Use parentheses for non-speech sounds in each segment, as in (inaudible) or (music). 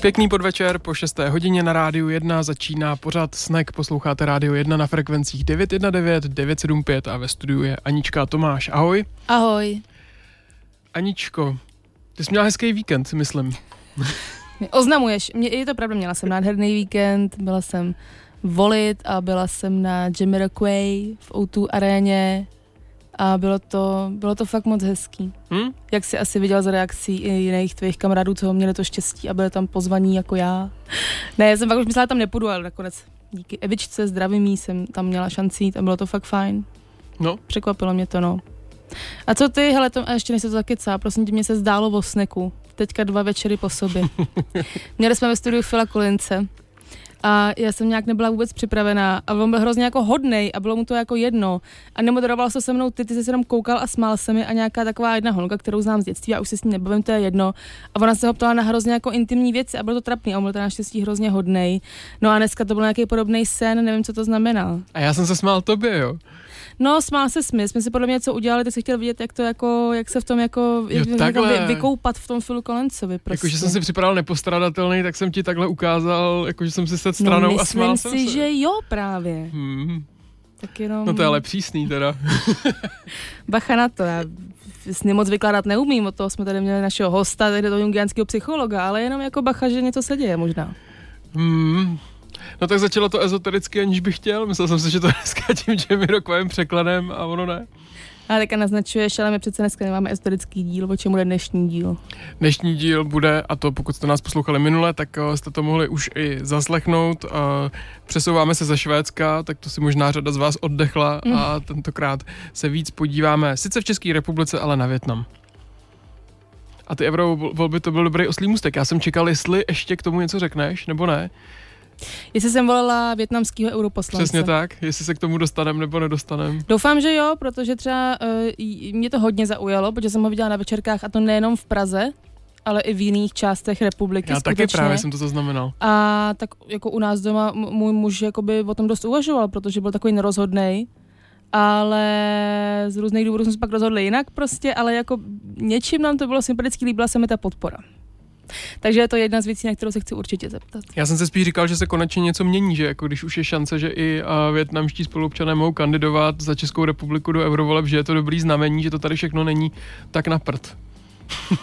Pěkný podvečer po 6. hodině na rádiu 1 začíná pořád Snack. Posloucháte rádio 1 na frekvencích 919, 975 a ve studiu je Anička a Tomáš. Ahoj. Ahoj. Aničko, ty jsi měla hezký víkend, myslím. (laughs) Oznamuješ. Mě, je to pravda, měla jsem nádherný víkend, byla jsem volit a byla jsem na Jamiroquai v O2 aréně a bylo to, bylo to fakt moc hezký. Hmm? Jak jsi asi viděl z reakcí i jiných tvých kamarádů, co měli to štěstí a byli tam pozvaní jako já. Ne, já jsem fakt už myslela, že tam nepůjdu, ale nakonec díky Evičce, zdravím jsem tam měla šanci jít a bylo to fakt fajn. No. Překvapilo mě to, no. A co ty, hele, to, a ještě než se to zakecá, prosím tě, mě se zdálo o sneku. Teďka dva večery po sobě. (laughs) Měli jsme ve studiu Fila Kolince a já jsem nějak nebyla vůbec připravená a on byl hrozně jako hodnej a bylo mu to jako jedno a nemoderoval se se mnou ty, ty se jenom koukal a smál se mi a nějaká taková jedna holka, kterou znám z dětství a už se s ní nebavím, to je jedno a ona se ho ptala na hrozně jako intimní věci a bylo to trapný a on byl to naštěstí hrozně hodnej. No a dneska to byl nějaký podobný sen, nevím, co to znamená. A já jsem se smál tobě, jo. No, smál se smy, jsme si podle mě něco udělali, tak si chtěl vidět, jak to jako, jak se v tom jako, jo, jak vy, vykoupat v tom Filu Kolencovi. Prostě. Jakože jsem si připravil nepostradatelný, tak jsem ti takhle ukázal, jakože jsem si set stranou no, a smál si, jsem se. že jo právě. Hmm. Tak jenom... No to je ale přísný teda. (laughs) Bacha na to, já s moc vykládat neumím, od toho jsme tady měli našeho hosta, tady toho jungianského psychologa, ale jenom jako bacha, že něco se děje možná. Hmm, No tak začalo to ezotericky, aniž bych chtěl. Myslel jsem si, že to dneska tím Jamiroquaiem překladem a ono ne. A teďka naznačuješ, ale my přece dneska nemáme ezoterický díl, o čem bude dnešní díl. Dnešní díl bude, a to pokud jste nás poslouchali minule, tak uh, jste to mohli už i zaslechnout. Uh, přesouváme se ze Švédska, tak to si možná řada z vás oddechla mm. a tentokrát se víc podíváme, sice v České republice, ale na Větnam. A ty eurovolby to byl dobrý oslý můstek. Já jsem čekal, jestli ještě k tomu něco řekneš, nebo ne. Jestli jsem volila větnamského europoslance. Přesně tak, jestli se k tomu dostanem nebo nedostanem. Doufám, že jo, protože třeba uh, mě to hodně zaujalo, protože jsem ho viděla na večerkách a to nejenom v Praze, ale i v jiných částech republiky. Já skutečně. taky právě jsem to zaznamenal. A tak jako u nás doma můj muž jakoby o tom dost uvažoval, protože byl takový nerozhodný, ale z různých důvodů jsme se pak rozhodli jinak prostě, ale jako něčím nám to bylo sympatický, líbila se mi ta podpora. Takže je to jedna z věcí, na kterou se chci určitě zeptat. Já jsem se spíš říkal, že se konečně něco mění, že jako když už je šance, že i větnamští spolupčané mohou kandidovat za Českou republiku do eurovoleb, že je to dobrý znamení, že to tady všechno není tak na prd.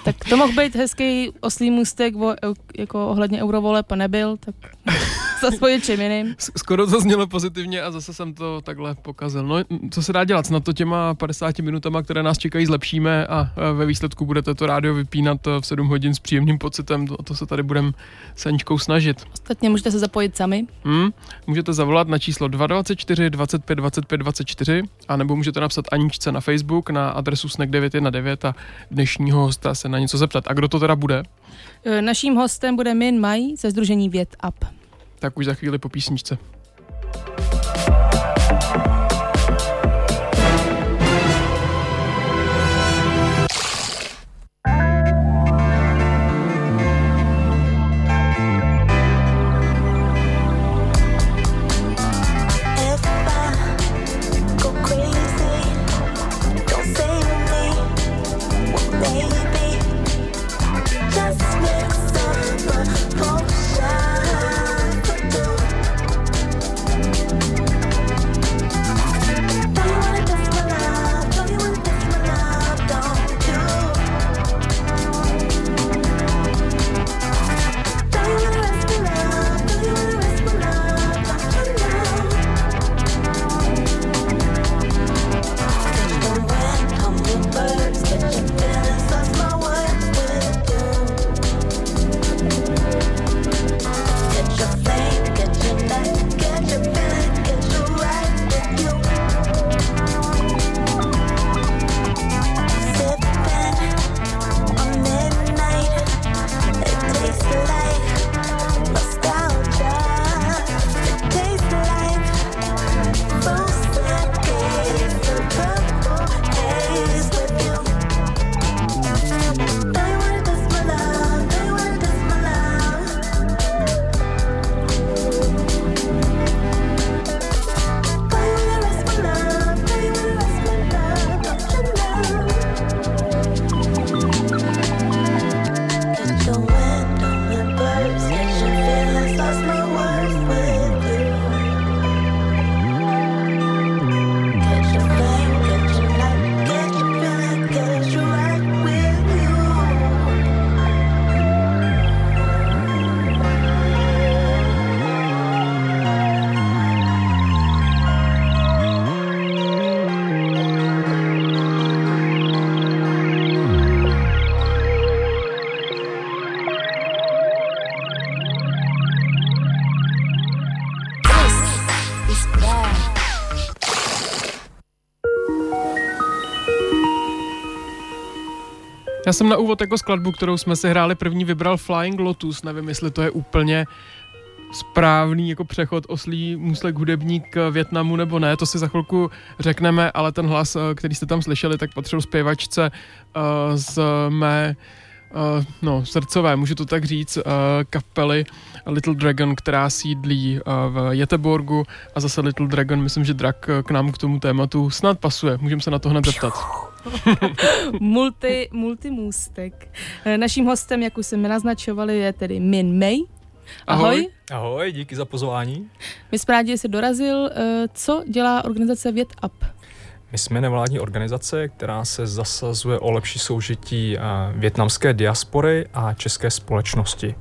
Tak to mohl být hezký oslý můstek o, jako ohledně eurovoleb a nebyl, tak (laughs) za svoje čeminy. Skoro to znělo pozitivně a zase jsem to takhle pokazil. No, co se dá dělat? Snad to těma 50 minutama, které nás čekají, zlepšíme a ve výsledku budete to rádio vypínat v 7 hodin s příjemným pocitem. To, to se tady budeme s Aničkou snažit. Ostatně můžete se zapojit sami. Hmm, můžete zavolat na číslo 224 25 25 24 a nebo můžete napsat Aničce na Facebook na adresu snack 919 a dnešního hosta se na něco zeptat. A kdo to teda bude? Naším hostem bude Min Mai ze Združení Věd Up tak už za chvíli po písničce. Já jsem na úvod jako skladbu, kterou jsme si hráli první, vybral Flying Lotus. Nevím, jestli to je úplně správný jako přechod oslí můstek hudebník k Větnamu nebo ne, to si za chvilku řekneme, ale ten hlas, eh, který jste tam slyšeli, tak patřil zpěvačce uh, z mé uh, no, srdcové, můžu to tak říct, uh, kapely Little Dragon, která sídlí uh, v Jeteborgu a zase Little Dragon, myslím, že drak k nám k tomu tématu snad pasuje, můžeme se na to hned zeptat. (laughs) multi, multimůstek. Naším hostem, jak už jsme naznačovali, je tedy Min Mei, Ahoj. Ahoj. Ahoj, díky za pozvání. My jsme rádi, že jsi dorazil. Eh, co dělá organizace VětUp? My jsme nevládní organizace, která se zasazuje o lepší soužití eh, větnamské diaspory a české společnosti.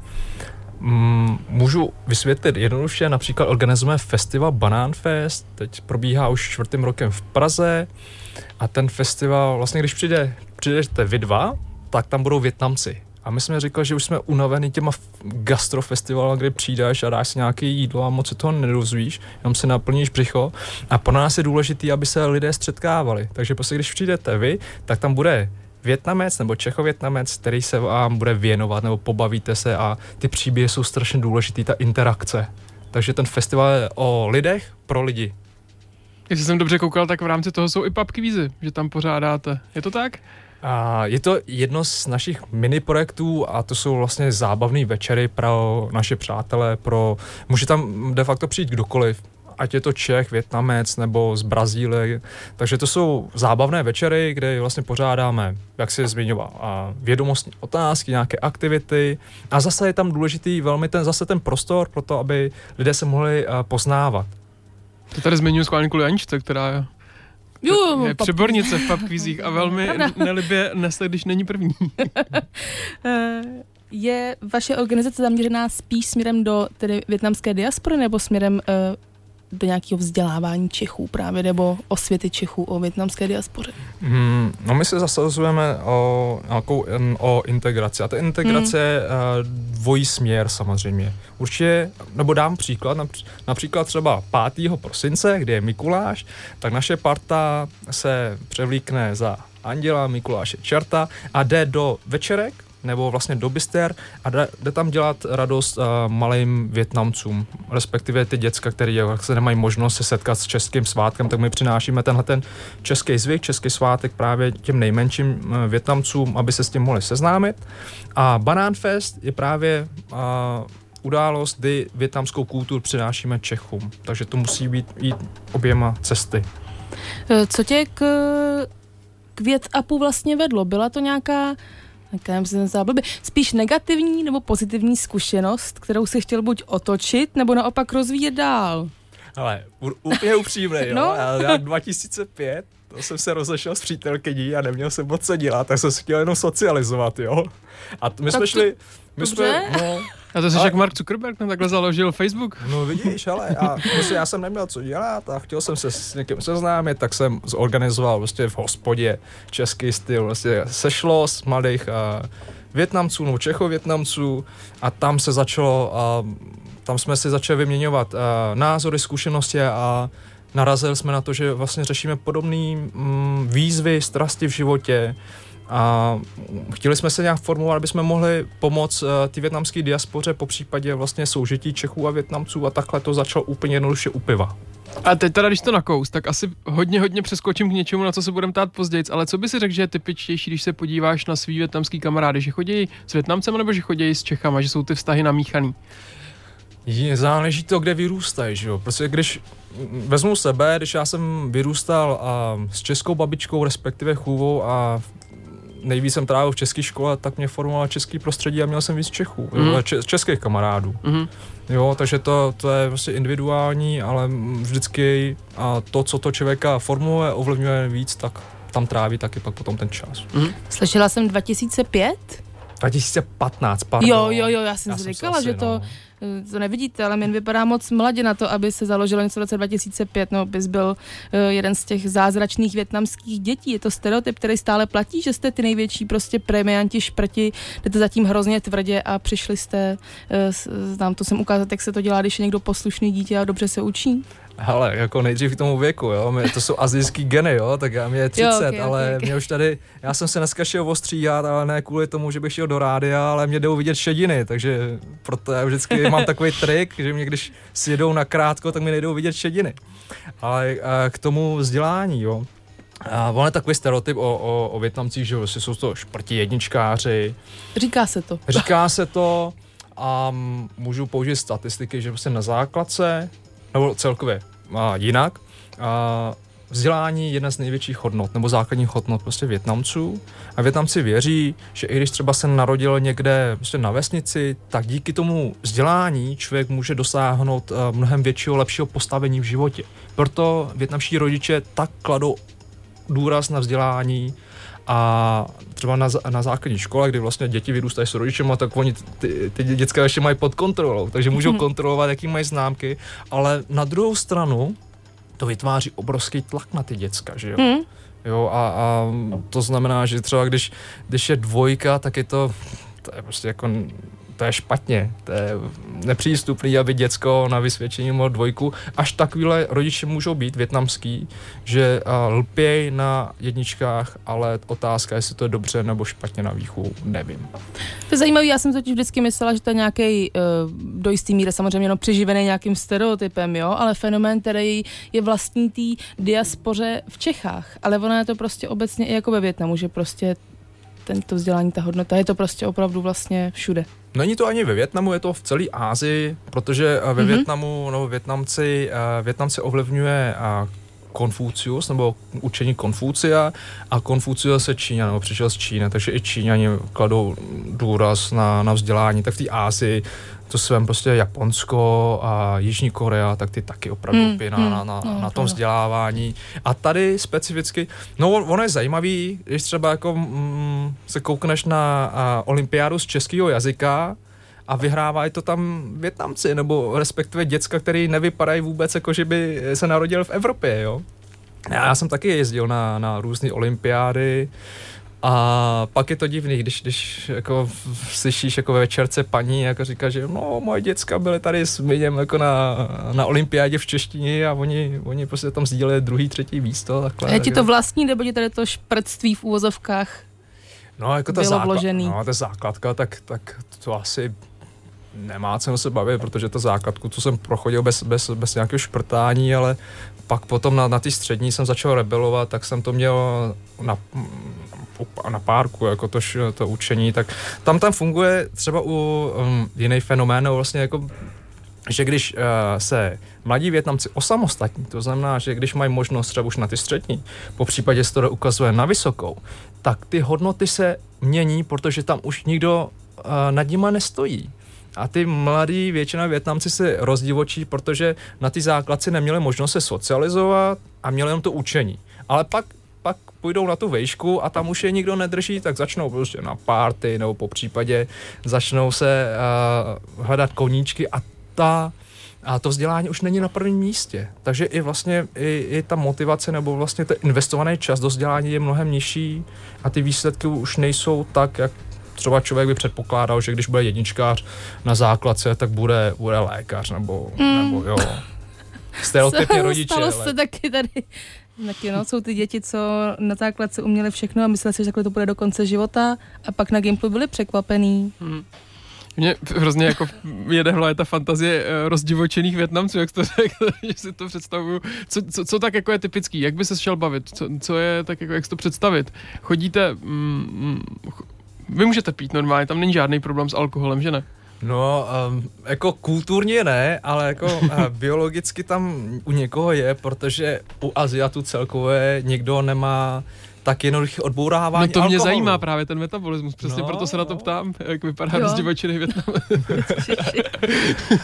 Mm, můžu vysvětlit jednoduše, například organizujeme festival Banán Fest, teď probíhá už čtvrtým rokem v Praze a ten festival, vlastně když přijde, přijdete vy dva, tak tam budou Větnamci. A my jsme říkali, že už jsme unavení těma gastrofestivalem, kde přijdeš a dáš si nějaké jídlo a moc se toho nedozvíš, jenom si naplníš břicho. A pro nás je důležité, aby se lidé střetkávali. Takže prostě když přijdete vy, tak tam bude Větnamec nebo Čechovětnamec, který se vám bude věnovat nebo pobavíte se a ty příběhy jsou strašně důležitý, ta interakce. Takže ten festival je o lidech pro lidi. Jestli jsem dobře koukal, tak v rámci toho jsou i papky vízy, že tam pořádáte. Je to tak? A je to jedno z našich mini projektů a to jsou vlastně zábavné večery pro naše přátelé, pro, může tam de facto přijít kdokoliv, ať je to Čech, Větnamec nebo z Brazílie. Takže to jsou zábavné večery, kde vlastně pořádáme, jak se zmiňoval, a vědomostní otázky, nějaké aktivity. A zase je tam důležitý velmi ten, zase ten prostor pro to, aby lidé se mohli poznávat. To tady zmiňuji schválně kvůli Aničce, která Jo, je přebornice v papkvízích a velmi (laughs) nelibě nese, když není první. (laughs) Eh, je vaše organizace zaměřená spíš směrem do tedy větnamské diaspory nebo směrem uh, do nějakého vzdělávání Čechů právě, nebo osvěty Čechů o větnamské diaspoře? Hmm, no my se zasazujeme o, nějakou, o integraci a ta integrace hmm. je uh, dvojí směr samozřejmě. Určitě, nebo dám příklad, například třeba 5. prosince, kdy je Mikuláš, tak naše parta se převlíkne za Anděla, Mikuláše, Čerta a jde do večerek, nebo vlastně do Bister a jde, tam dělat radost uh, malým Větnamcům, respektive ty děcka, které se nemají možnost se setkat s českým svátkem, tak my přinášíme tenhle ten český zvyk, český svátek právě těm nejmenším uh, Větnamcům, aby se s tím mohli seznámit. A Banán Fest je právě uh, událost, kdy větnamskou kulturu přinášíme Čechům. Takže to musí být jít oběma cesty. Co tě k, k větapu vlastně vedlo? Byla to nějaká Jakém se záblby. Spíš negativní nebo pozitivní zkušenost, kterou si chtěl buď otočit, nebo naopak rozvíjet dál? Ale úplně upřímný, jo. (laughs) No. Já, já 2005 to jsem se rozešel s přítelkyní a neměl jsem moc co dělat, tak jsem si chtěl jenom socializovat, jo. A my tak jsme to, šli, my dobře. jsme, no, a to jsi ale... jak Mark Zuckerberg tam takhle založil Facebook. No vidíš, ale já, prostě já jsem neměl co dělat a chtěl jsem se s někým seznámit, tak jsem zorganizoval vlastně v hospodě český styl, vlastně sešlo z mladých a Větnamců nebo Čechovětnamců a tam se začalo, a tam jsme si začali vyměňovat a, názory, zkušenosti a narazili jsme na to, že vlastně řešíme podobné mm, výzvy, strasti v životě, a chtěli jsme se nějak formovat, aby jsme mohli pomoct uh, ty větnamské diaspoře po případě vlastně soužití Čechů a Větnamců a takhle to začalo úplně jednoduše u piva. A teď teda, když to nakous, tak asi hodně, hodně přeskočím k něčemu, na co se budeme tát později, ale co by si řekl, že je typičtější, když se podíváš na svý větnamský kamarády, že chodí s Větnamcem nebo že chodí s Čechama, že jsou ty vztahy namíchaný? Je, záleží to, kde vyrůstají, že jo. Prostě když vezmu sebe, když já jsem vyrůstal a s českou babičkou, respektive chůvou a nejvíc jsem trávil v české škole, tak mě formoval český prostředí a měl jsem víc Čechů, mm. jo, českých kamarádů. Mm. Jo, takže to, to je prostě individuální, ale vždycky a to, co to člověka formuje, ovlivňuje víc, tak tam tráví taky pak potom ten čas. Mm. Slyšela jsem 2005? 2015, pardon. Jo, jo, jo, já jsem já si říkala, že to... No to nevidíte, ale jen vypadá moc mladě na to, aby se založilo něco v roce 2005, no bys byl uh, jeden z těch zázračných větnamských dětí. Je to stereotyp, který stále platí, že jste ty největší prostě premianti šprti, jdete zatím hrozně tvrdě a přišli jste uh, nám to sem ukázat, jak se to dělá, když je někdo poslušný dítě a dobře se učí? Hele, jako nejdřív k tomu věku, jo, mě, to jsou azijský geny, jo, tak já mě je 30, jo, okay, ale okay, okay. mě už tady, já jsem se dneska šel ostříhat, ale ne kvůli tomu, že bych šel do rádia, ale mě jdou vidět šediny, takže proto já vždycky (laughs) mám takový trik, že mě když si jedou na krátko, tak mi nejdou vidět šediny. Ale k tomu vzdělání, jo, a on je takový stereotyp o, o, o Větnamcích, že vlastně jsou to šprti jedničkáři. Říká se to. Říká se to a můžu použít statistiky, že vlastně na základce, nebo celkově a jinak, a vzdělání je jedna z největších hodnot, nebo základních hodnot prostě Větnamců. A Větnamci věří, že i když třeba se narodil někde prostě na vesnici, tak díky tomu vzdělání člověk může dosáhnout mnohem většího, lepšího postavení v životě. Proto větnamští rodiče tak kladou důraz na vzdělání a třeba na, na základní škole, kdy vlastně děti vyrůstají s rodičem, tak oni ty, ty dětská ještě mají pod kontrolou, takže můžou hmm. kontrolovat, jaký mají známky, ale na druhou stranu to vytváří obrovský tlak na ty děcka, že jo? Hmm. Jo, a, a to znamená, že třeba když, když je dvojka, tak je to, to je prostě jako to je špatně, to je nepřístupný, aby děcko na vysvědčení mělo dvojku. Až takovýhle rodiče můžou být větnamský, že lpěj na jedničkách, ale otázka, jestli to je dobře nebo špatně na výchu, nevím. To je zajímavé, já jsem totiž vždycky myslela, že to je nějaký uh, do jistý míry samozřejmě jenom přeživený nějakým stereotypem, jo, ale fenomén, který je vlastní té diaspoře v Čechách, ale ono je to prostě obecně i jako ve Větnamu, že prostě tento vzdělání, ta hodnota, je to prostě opravdu vlastně všude. Není to ani ve Větnamu, je to v celé Ázii, protože eh, ve mm-hmm. Větnamu, no Větnamci, uh, Větnamci ovlivňuje uh, Konfucius, nebo učení Konfucia a Konfucius se Číňan, nebo přišel z Číny, takže i Číňani kladou důraz na, na vzdělání, tak v té Ázii to svém prostě Japonsko a Jižní Korea, tak ty taky opravdu hmm, na, hmm, na, na, no, na tom vzdělávání. A tady specificky, no ono je zajímavý, když třeba jako mm, se koukneš na a, olympiádu z českého jazyka, a vyhrávají to tam Větnamci, nebo respektive děcka, který nevypadají vůbec jako, že by se narodil v Evropě, jo. Já jsem taky jezdil na, na různé olympiády, a pak je to divný, když, když jako slyšíš jako ve večerce paní jako říká, že no, moje děcka byly tady s Miněm jako na, na olympiádě v češtině a oni, oni prostě tam sdíleli druhý, třetí místo. Takhle, je ti to vlastní, nebo ti tady to šprtství v úvozovkách No, jako ta, základ, vložený. no, ta základka, tak, tak to asi nemá cenu se bavit, protože ta základku, co jsem prochodil bez, bez, bez nějakého šprtání, ale pak potom na, na ty střední jsem začal rebelovat, tak jsem to měl na, na párku, jako to, to učení, tak tam tam funguje třeba u um, jiný fenomén, vlastně jako že když uh, se mladí Větnamci osamostatní, to znamená, že když mají možnost třeba už na ty střední, po případě se to ukazuje na vysokou, tak ty hodnoty se mění, protože tam už nikdo uh, nad nima nestojí. A ty mladí většina Větnamci se rozdivočí, protože na ty základci neměli možnost se socializovat a měli jenom to učení. Ale pak pak půjdou na tu vejšku a tam už je nikdo nedrží, tak začnou prostě na párty nebo po případě začnou se uh, hledat koníčky a ta a to vzdělání už není na prvním místě. Takže i vlastně i, i ta motivace nebo vlastně ten investovaný čas do vzdělání je mnohem nižší a ty výsledky už nejsou tak, jak třeba člověk by předpokládal, že když bude jedničkář na základce, tak bude, bude lékař nebo, mm. nebo jo. Stereotypně rodiče. Stalo se taky tady. Taky no, jsou ty děti, co na základce uměli všechno a mysleli si, že takhle to bude do konce života a pak na Gimplu byli překvapený. Hmm. Mně hrozně jako jede hlavě ta fantazie eh, rozdivočených Větnamců, jak to řekl, (laughs) že si to představuju. Co, co, co, tak jako je typický? Jak by se šel bavit? Co, co je tak jako, jak si to představit? Chodíte, mm, mm, vy můžete pít normálně, tam není žádný problém s alkoholem, že ne? No, um, jako kulturně ne, ale jako uh, (laughs) biologicky tam u někoho je, protože u Aziatu celkové někdo nemá tak jednoduché odbourávání No to mě alkoholu. zajímá právě ten metabolismus, přesně no, proto se no. na to ptám, jak vypadá rozdivočený Větnam.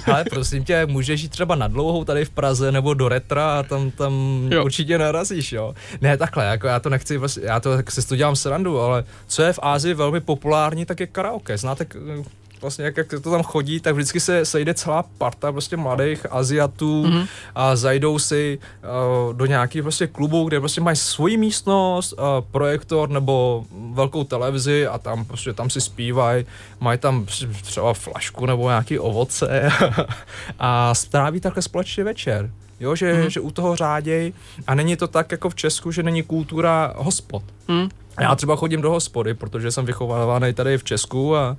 (laughs) Ale prosím tě, můžeš jít třeba na dlouhou tady v Praze nebo do Retra a tam, tam jo. určitě narazíš, jo. Ne, takhle, jako já to nechci, já to, tak si to dělám srandu, ale co je v Ázii velmi populární, tak je karaoke. Znáte vlastně jak, jak to tam chodí, tak vždycky se sejde celá parta prostě mladých Aziatů mm-hmm. a zajdou si uh, do nějakých prostě klubů, kde prostě mají svoji místnost, uh, projektor nebo velkou televizi a tam prostě tam si zpívají, mají tam třeba flašku nebo nějaký ovoce (laughs) a stráví takhle společně večer. jo, že, mm. že u toho řáděj a není to tak jako v Česku, že není kultura hospod. Mm. Já třeba chodím do hospody, protože jsem vychovávaný tady v Česku a,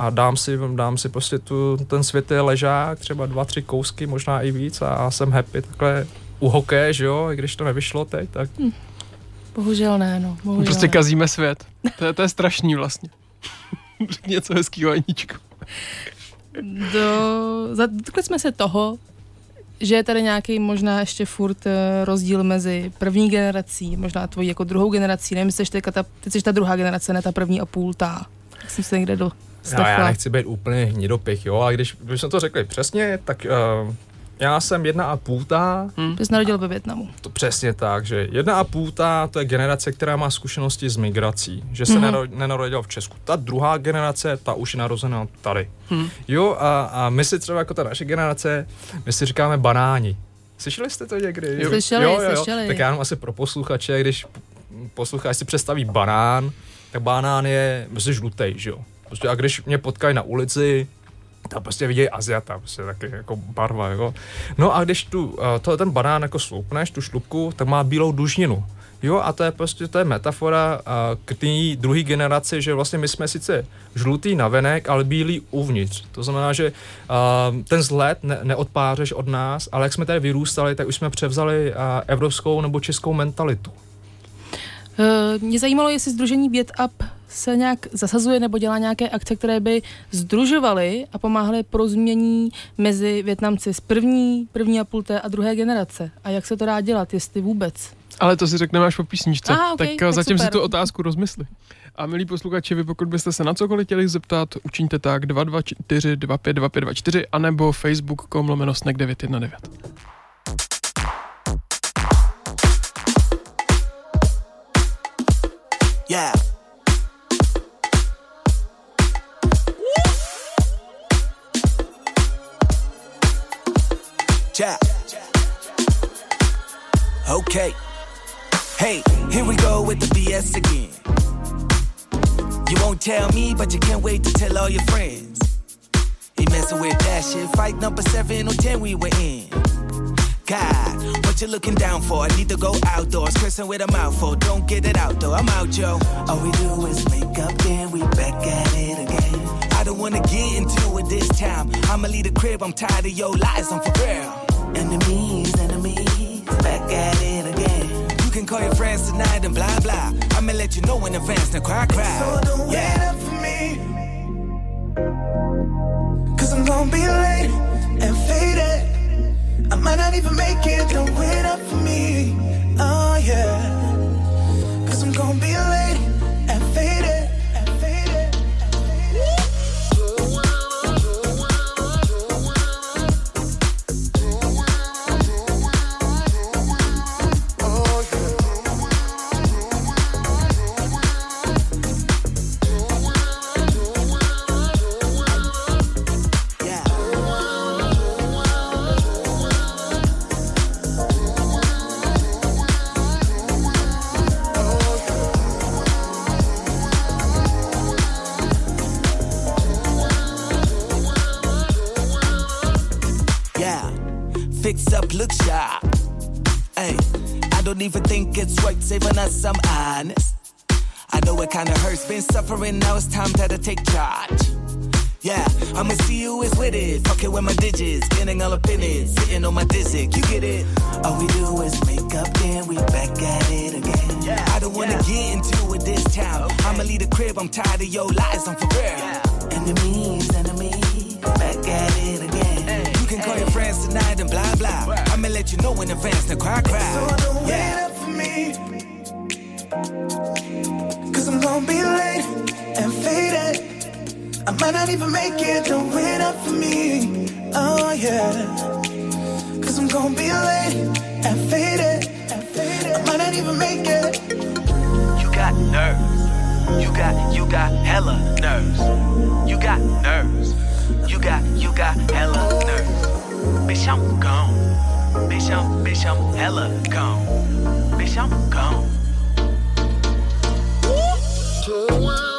a dám si, dám si prostě tu, ten světý ležák, třeba dva, tři kousky, možná i víc a, a jsem happy takhle u hokeje, že jo, i když to nevyšlo teď, tak... Hm. Bohužel ne, no. Bohužel prostě ne. kazíme svět. To je, to je strašný vlastně. (laughs) Něco hezkýho, Aničko. Do, dotkli jsme se toho, že je tady nějaký možná ještě furt eh, rozdíl mezi první generací, možná tvojí jako druhou generací, nevím, jestli ta, ty jsi ta druhá generace, ne ta první a půl, ta. Jak jsem se někde do No, já nechci být úplně hnidopich, jo, a když, když jsme to řekli přesně, tak uh, já jsem jedna a půlta. Hmm. Ty jsi narodil ve Větnamu. To přesně tak, že jedna a půlta to je generace, která má zkušenosti s migrací, že se hmm. nenarodila v Česku. Ta druhá generace, ta už je narozená tady. Hmm. Jo, a, a my si třeba jako ta naše generace, my si říkáme banáni. Slyšeli jste to někdy? Slyšeli, jo, jo, slyšeli. Tak já jenom asi pro posluchače, když posluchač si představí banán, tak banán je prostě žlutý, že jo. Prostě a když mě potkají na ulici, tam prostě vidějí Aziata, prostě taky jako barva, jo. No a když tu, to, ten banán jako sloupneš, tu šlupku, tak má bílou dužninu. Jo, a to je prostě to je metafora k té druhé generaci, že vlastně my jsme sice žlutý navenek, ale bílý uvnitř. To znamená, že uh, ten vzhled ne, neodpářeš od nás, ale jak jsme tady vyrůstali, tak už jsme převzali uh, evropskou nebo českou mentalitu. Mě zajímalo, jestli Združení VětUp se nějak zasazuje nebo dělá nějaké akce, které by združovaly a pomáhaly porozumění mezi Větnamci z první, první a půl té a druhé generace. A jak se to dá dělat, jestli vůbec? Ale to si řekneme až po písničce. Aha, okay, tak, tak zatím super. si tu otázku rozmysli. A milí posluchači, vy pokud byste se na cokoliv chtěli zeptat, učiňte tak 224 25 2524 anebo facebook.com lomeno 919. Yeah. Okay. Hey, here we go with the BS again. You won't tell me, but you can't wait to tell all your friends. He messing with that shit. Fight number seven or ten, we were in. God, what you looking down for? I need to go outdoors, cursing with a mouthful. Don't get it out though, I'm out, Joe. All we do is make up, then we back at it again. I don't wanna get into it this time. I'ma leave the crib, I'm tired of your lies, I'm for real. Enemies, enemies, back at it again. You can call your friends tonight and blah blah. I'ma let you know in advance, now cry cry. So don't yeah. wait up for me. Cause I'm gonna be late and faded. I might not even make it, don't wait up for me. Oh yeah. Cause I'm gonna be late it kinda been suffering, now it's time to take charge. Yeah, I'ma see who is with it. Fucking with my digits, getting all up in it, sitting on my dizzy. You get it? All we do is make up, then we back at it again. Yeah, I don't wanna yeah. get into it this time. Okay. I'ma leave the crib, I'm tired of your lies, I'm for real. Yeah. Enemies, enemies, back at it again. Hey, you can hey. call your friends tonight and blah blah. I'ma let you know in advance, now cry cry. So don't yeah. wait up for me. Gonna be late and faded. I might not even make it, don't wait up for me. Oh yeah. Cause I'm gonna be late. And faded. I might not even make it. You got nerves. You got, you got hella nerves. You got nerves. You got, you got hella nerves. Bitch, I'm gone. Bitch, I'm, bitch, I'm hella gone. Bitch, I'm gone. Mi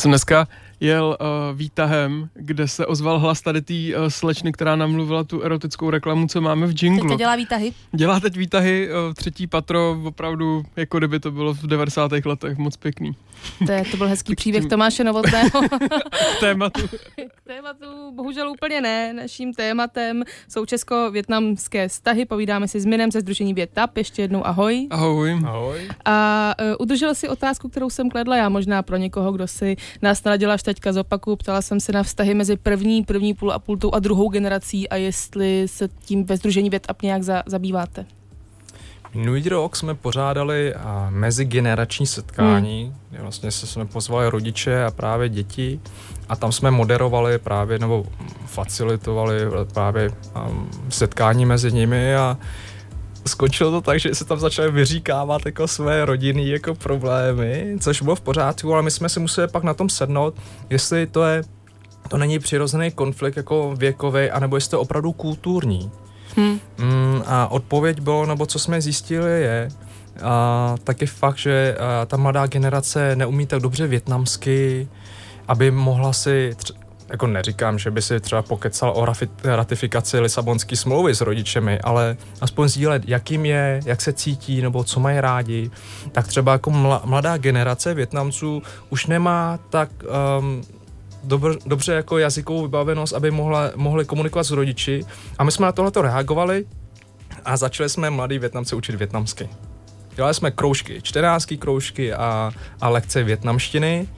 jsem dneska jel uh, výtahem, kde se ozval hlas tady té uh, slečny, která namluvila tu erotickou reklamu, co máme v jinglu. Teďka dělá výtahy. Dělá teď výtahy, uh, třetí patro, opravdu jako kdyby to bylo v 90. letech, moc pěkný. To, je, to byl hezký příběh Tomáše Novotného. (laughs) K tématu. K tématu bohužel úplně ne. Naším tématem jsou česko-větnamské vztahy. Povídáme si s Minem ze Združení Větap. Ještě jednou ahoj. Ahoj. Ahoj. A uh, udržel si otázku, kterou jsem kladla já, možná pro někoho, kdo si nás naladil až teďka zopaku. Ptala jsem se na vztahy mezi první, první půl a půl a druhou generací a jestli se tím ve Združení Větap nějak za, zabýváte. Minulý rok jsme pořádali mezigenerační setkání, hmm. kde vlastně se jsme pozvali rodiče a právě děti a tam jsme moderovali právě nebo facilitovali právě um, setkání mezi nimi a skončilo to tak, že se tam začaly vyříkávat jako své rodiny jako problémy, což bylo v pořádku, ale my jsme si museli pak na tom sednout, jestli to je to není přirozený konflikt jako věkový, anebo jestli to je opravdu kulturní. Hmm. Mm, a odpověď bylo, nebo co jsme zjistili je, a taky fakt, že a, ta mladá generace neumí tak dobře větnamsky, aby mohla si, tř- jako neříkám, že by si třeba pokecal o ratifikaci Lisabonské smlouvy s rodičemi, ale aspoň sdílet, jakým je, jak se cítí, nebo co mají rádi, tak třeba jako mladá generace Větnamců už nemá tak um, dobr, dobře jako jazykovou vybavenost, aby mohla, mohli komunikovat s rodiči. A my jsme na tohle reagovali a začali jsme mladý Větnamce učit větnamsky. Dělali jsme kroužky, čtenářský kroužky a, a lekce větnamštiny.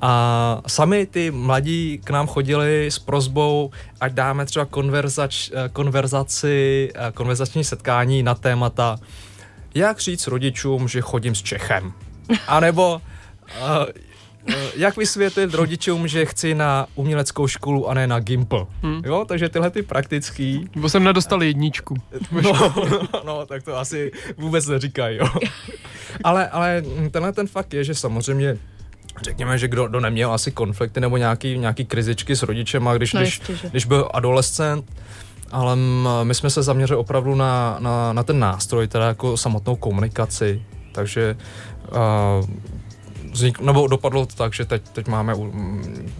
A sami ty mladí k nám chodili s prozbou, ať dáme třeba konverzač, konverzaci, konverzační setkání na témata, jak říct rodičům, že chodím s Čechem. A nebo Eh, jak vysvětlit rodičům, že chci na uměleckou školu a ne na Gimple. Hmm. Jo, takže tyhle ty praktický. Bo jsem nedostal jedničku. (laughs) No, no, tak to asi vůbec neříkají, jo. (laughs) ale, ale tenhle ten fakt je, že samozřejmě řekněme, že kdo, kdo neměl asi konflikty nebo nějaký, nějaký krizičky s rodičem, a když, no, když, když byl adolescent, ale my jsme se zaměřili opravdu na, na, na ten nástroj, teda jako samotnou komunikaci, takže uh, vznik, nebo dopadlo to tak, že teď, teď máme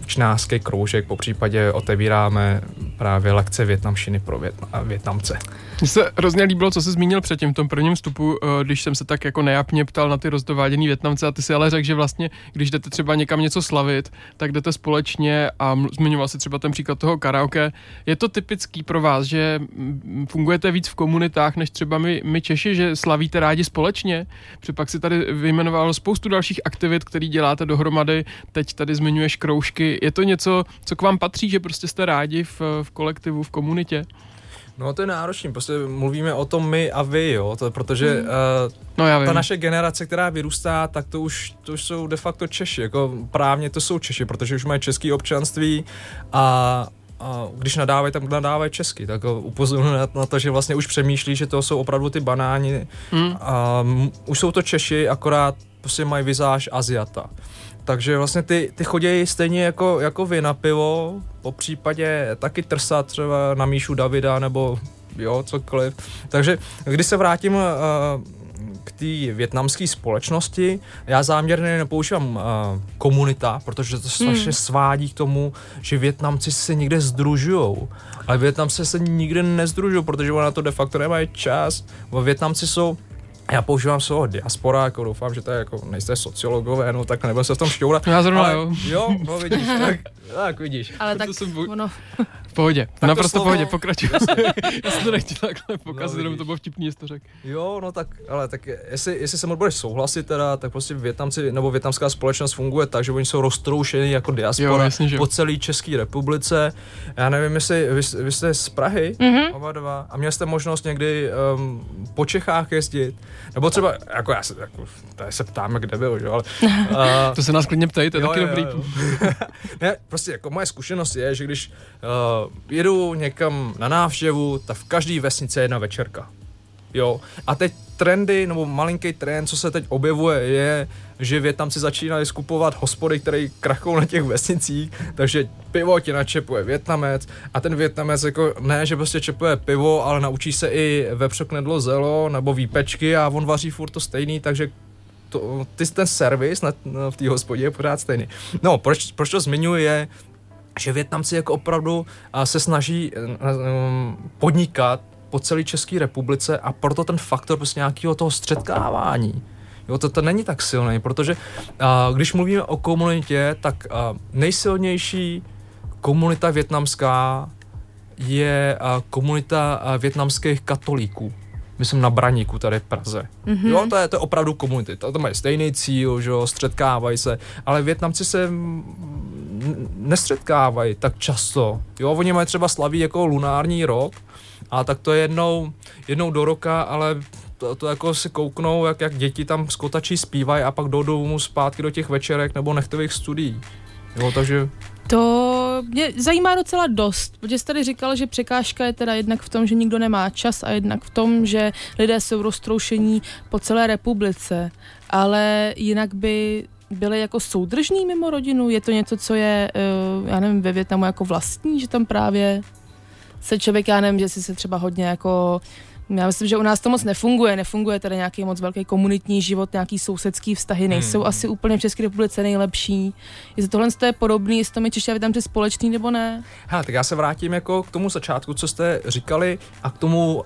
čnářský kroužek, po případě otevíráme právě lekce větnamštiny pro větna, Větnamce. Mně se hrozně líbilo, co jsi zmínil předtím, v tom prvním vstupu, eh, když jsem se tak jako nejapně ptal na ty rozdováděný Větnamce a ty si ale řekl, že vlastně, když jdete třeba někam něco slavit, tak jdete společně a zmiňoval si třeba ten příklad toho karaoke. Je to typický pro vás, že fungujete víc v komunitách, než třeba my, my Češi, že slavíte rádi společně? Protože pak si tady vyjmenoval spoustu dalších aktivit, který děláte dohromady, teď tady zmiňuješ kroužky. Je to něco, co k vám patří, že prostě jste rádi v, v kolektivu, v komunitě? No to je náročný, prostě mluvíme o tom my a vy, jo, to, protože hmm. uh, no, já ta naše generace, která vyrůstá, tak to už, to už jsou de facto Češi, jako právně to jsou Češi, protože už mají české občanství a a když nadávají, tak nadávají česky, tak upozorňuji na to, že vlastně už přemýšlí, že to jsou opravdu ty banáni. Hmm. A, um, už jsou to Češi, akorát prostě mají vizáž Aziata. Takže vlastně ty, ty chodějí stejně jako, jako vy na pivo, po případě taky trsat třeba na Míšu Davida nebo jo, cokoliv. Takže když se vrátím uh, k té větnamské společnosti, já záměrně nepoužívám uh, komunita, protože to strašně hmm. svádí k tomu, že Větnamci se někde združují. Ale Větnamci se nikde nezdružují, protože na to de facto nemají čas. Větnamci jsou já používám slovo diaspora, jako doufám, že to je jako, nejste sociologové, no tak nebudu se v tom šťourat. Já zrovna jo. Jo, no vidíš, tak, (laughs) tak vidíš. Ale tak jsem, ono, pohodě, tak naprosto slovo, pohodě, pokračuj. (laughs) Já jsem to nechtěl takhle pokazit, no, jenom to bylo vtipný, jestli to řek. Jo, no tak, ale tak jestli, jestli se budeš souhlasit teda, tak prostě Větnamci, nebo větnamská společnost funguje tak, že oni jsou roztroušeni jako diaspora jo, jasně, že. po celé České republice. Já nevím, jestli vy, vy jste z Prahy, mm-hmm. oba dva, a měl jste možnost někdy um, po Čechách jezdit, nebo třeba, jako já se, jako, tady se ptáme, kde byl, že? ale... (laughs) Uh, to se nás klidně ptejte, jo, taky jo, dobrý. Jo, jo. (laughs) ne, prostě jako moje zkušenost je, že když uh, jedu někam na návštěvu, tak v každé vesnici je jedna večerka. Jo. A teď trendy, nebo malinký trend, co se teď objevuje, je, že Větnamci začínají skupovat hospody, které krachují na těch vesnicích, takže pivo ti načepuje Větnamec a ten Větnamec jako ne, že prostě čepuje pivo, ale naučí se i vepřok nedlo zelo nebo výpečky a on vaří furt to stejný, takže to, ty, ten servis na, na, v té hospodě je pořád stejný. No, proč, proč to zmiňuji je, že Větnamci jako opravdu se snaží podnikat po celé České republice a proto ten faktor prostě nějakého toho střetkávání. Jo, to, to není tak silný, protože a, když mluvíme o komunitě, tak a, nejsilnější komunita větnamská je a, komunita a, větnamských katolíků. Myslím na Braníku tady v Praze. Mm-hmm. Jo, to je, to je opravdu komunity. To, to mají stejný cíl, že jo, střetkávají se, ale Větnamci se nestřetkávají tak často. Jo, oni mají třeba slaví jako lunární rok, a tak to je jednou, jednou do roka, ale to, to jako si kouknou, jak, jak děti tam skotačí zpívají a pak jdou domů zpátky do těch večerek nebo nechtových studií. Jo, takže... To mě zajímá docela dost, protože jsi tady říkal, že překážka je teda jednak v tom, že nikdo nemá čas a jednak v tom, že lidé jsou roztroušení po celé republice, ale jinak by byli jako soudržní mimo rodinu? Je to něco, co je, eh, já nevím, ve Větnamu jako vlastní, že tam právě se člověk, já nevím, že si se třeba hodně jako já myslím, že u nás to moc nefunguje, nefunguje tady nějaký moc velký komunitní život, nějaký sousedský vztahy, nejsou hmm. asi úplně v České republice nejlepší. Jestli tohle je podobný, jestli to mi Češi a tam společný nebo ne? Ha, tak já se vrátím jako k tomu začátku, co jste říkali a k tomu uh,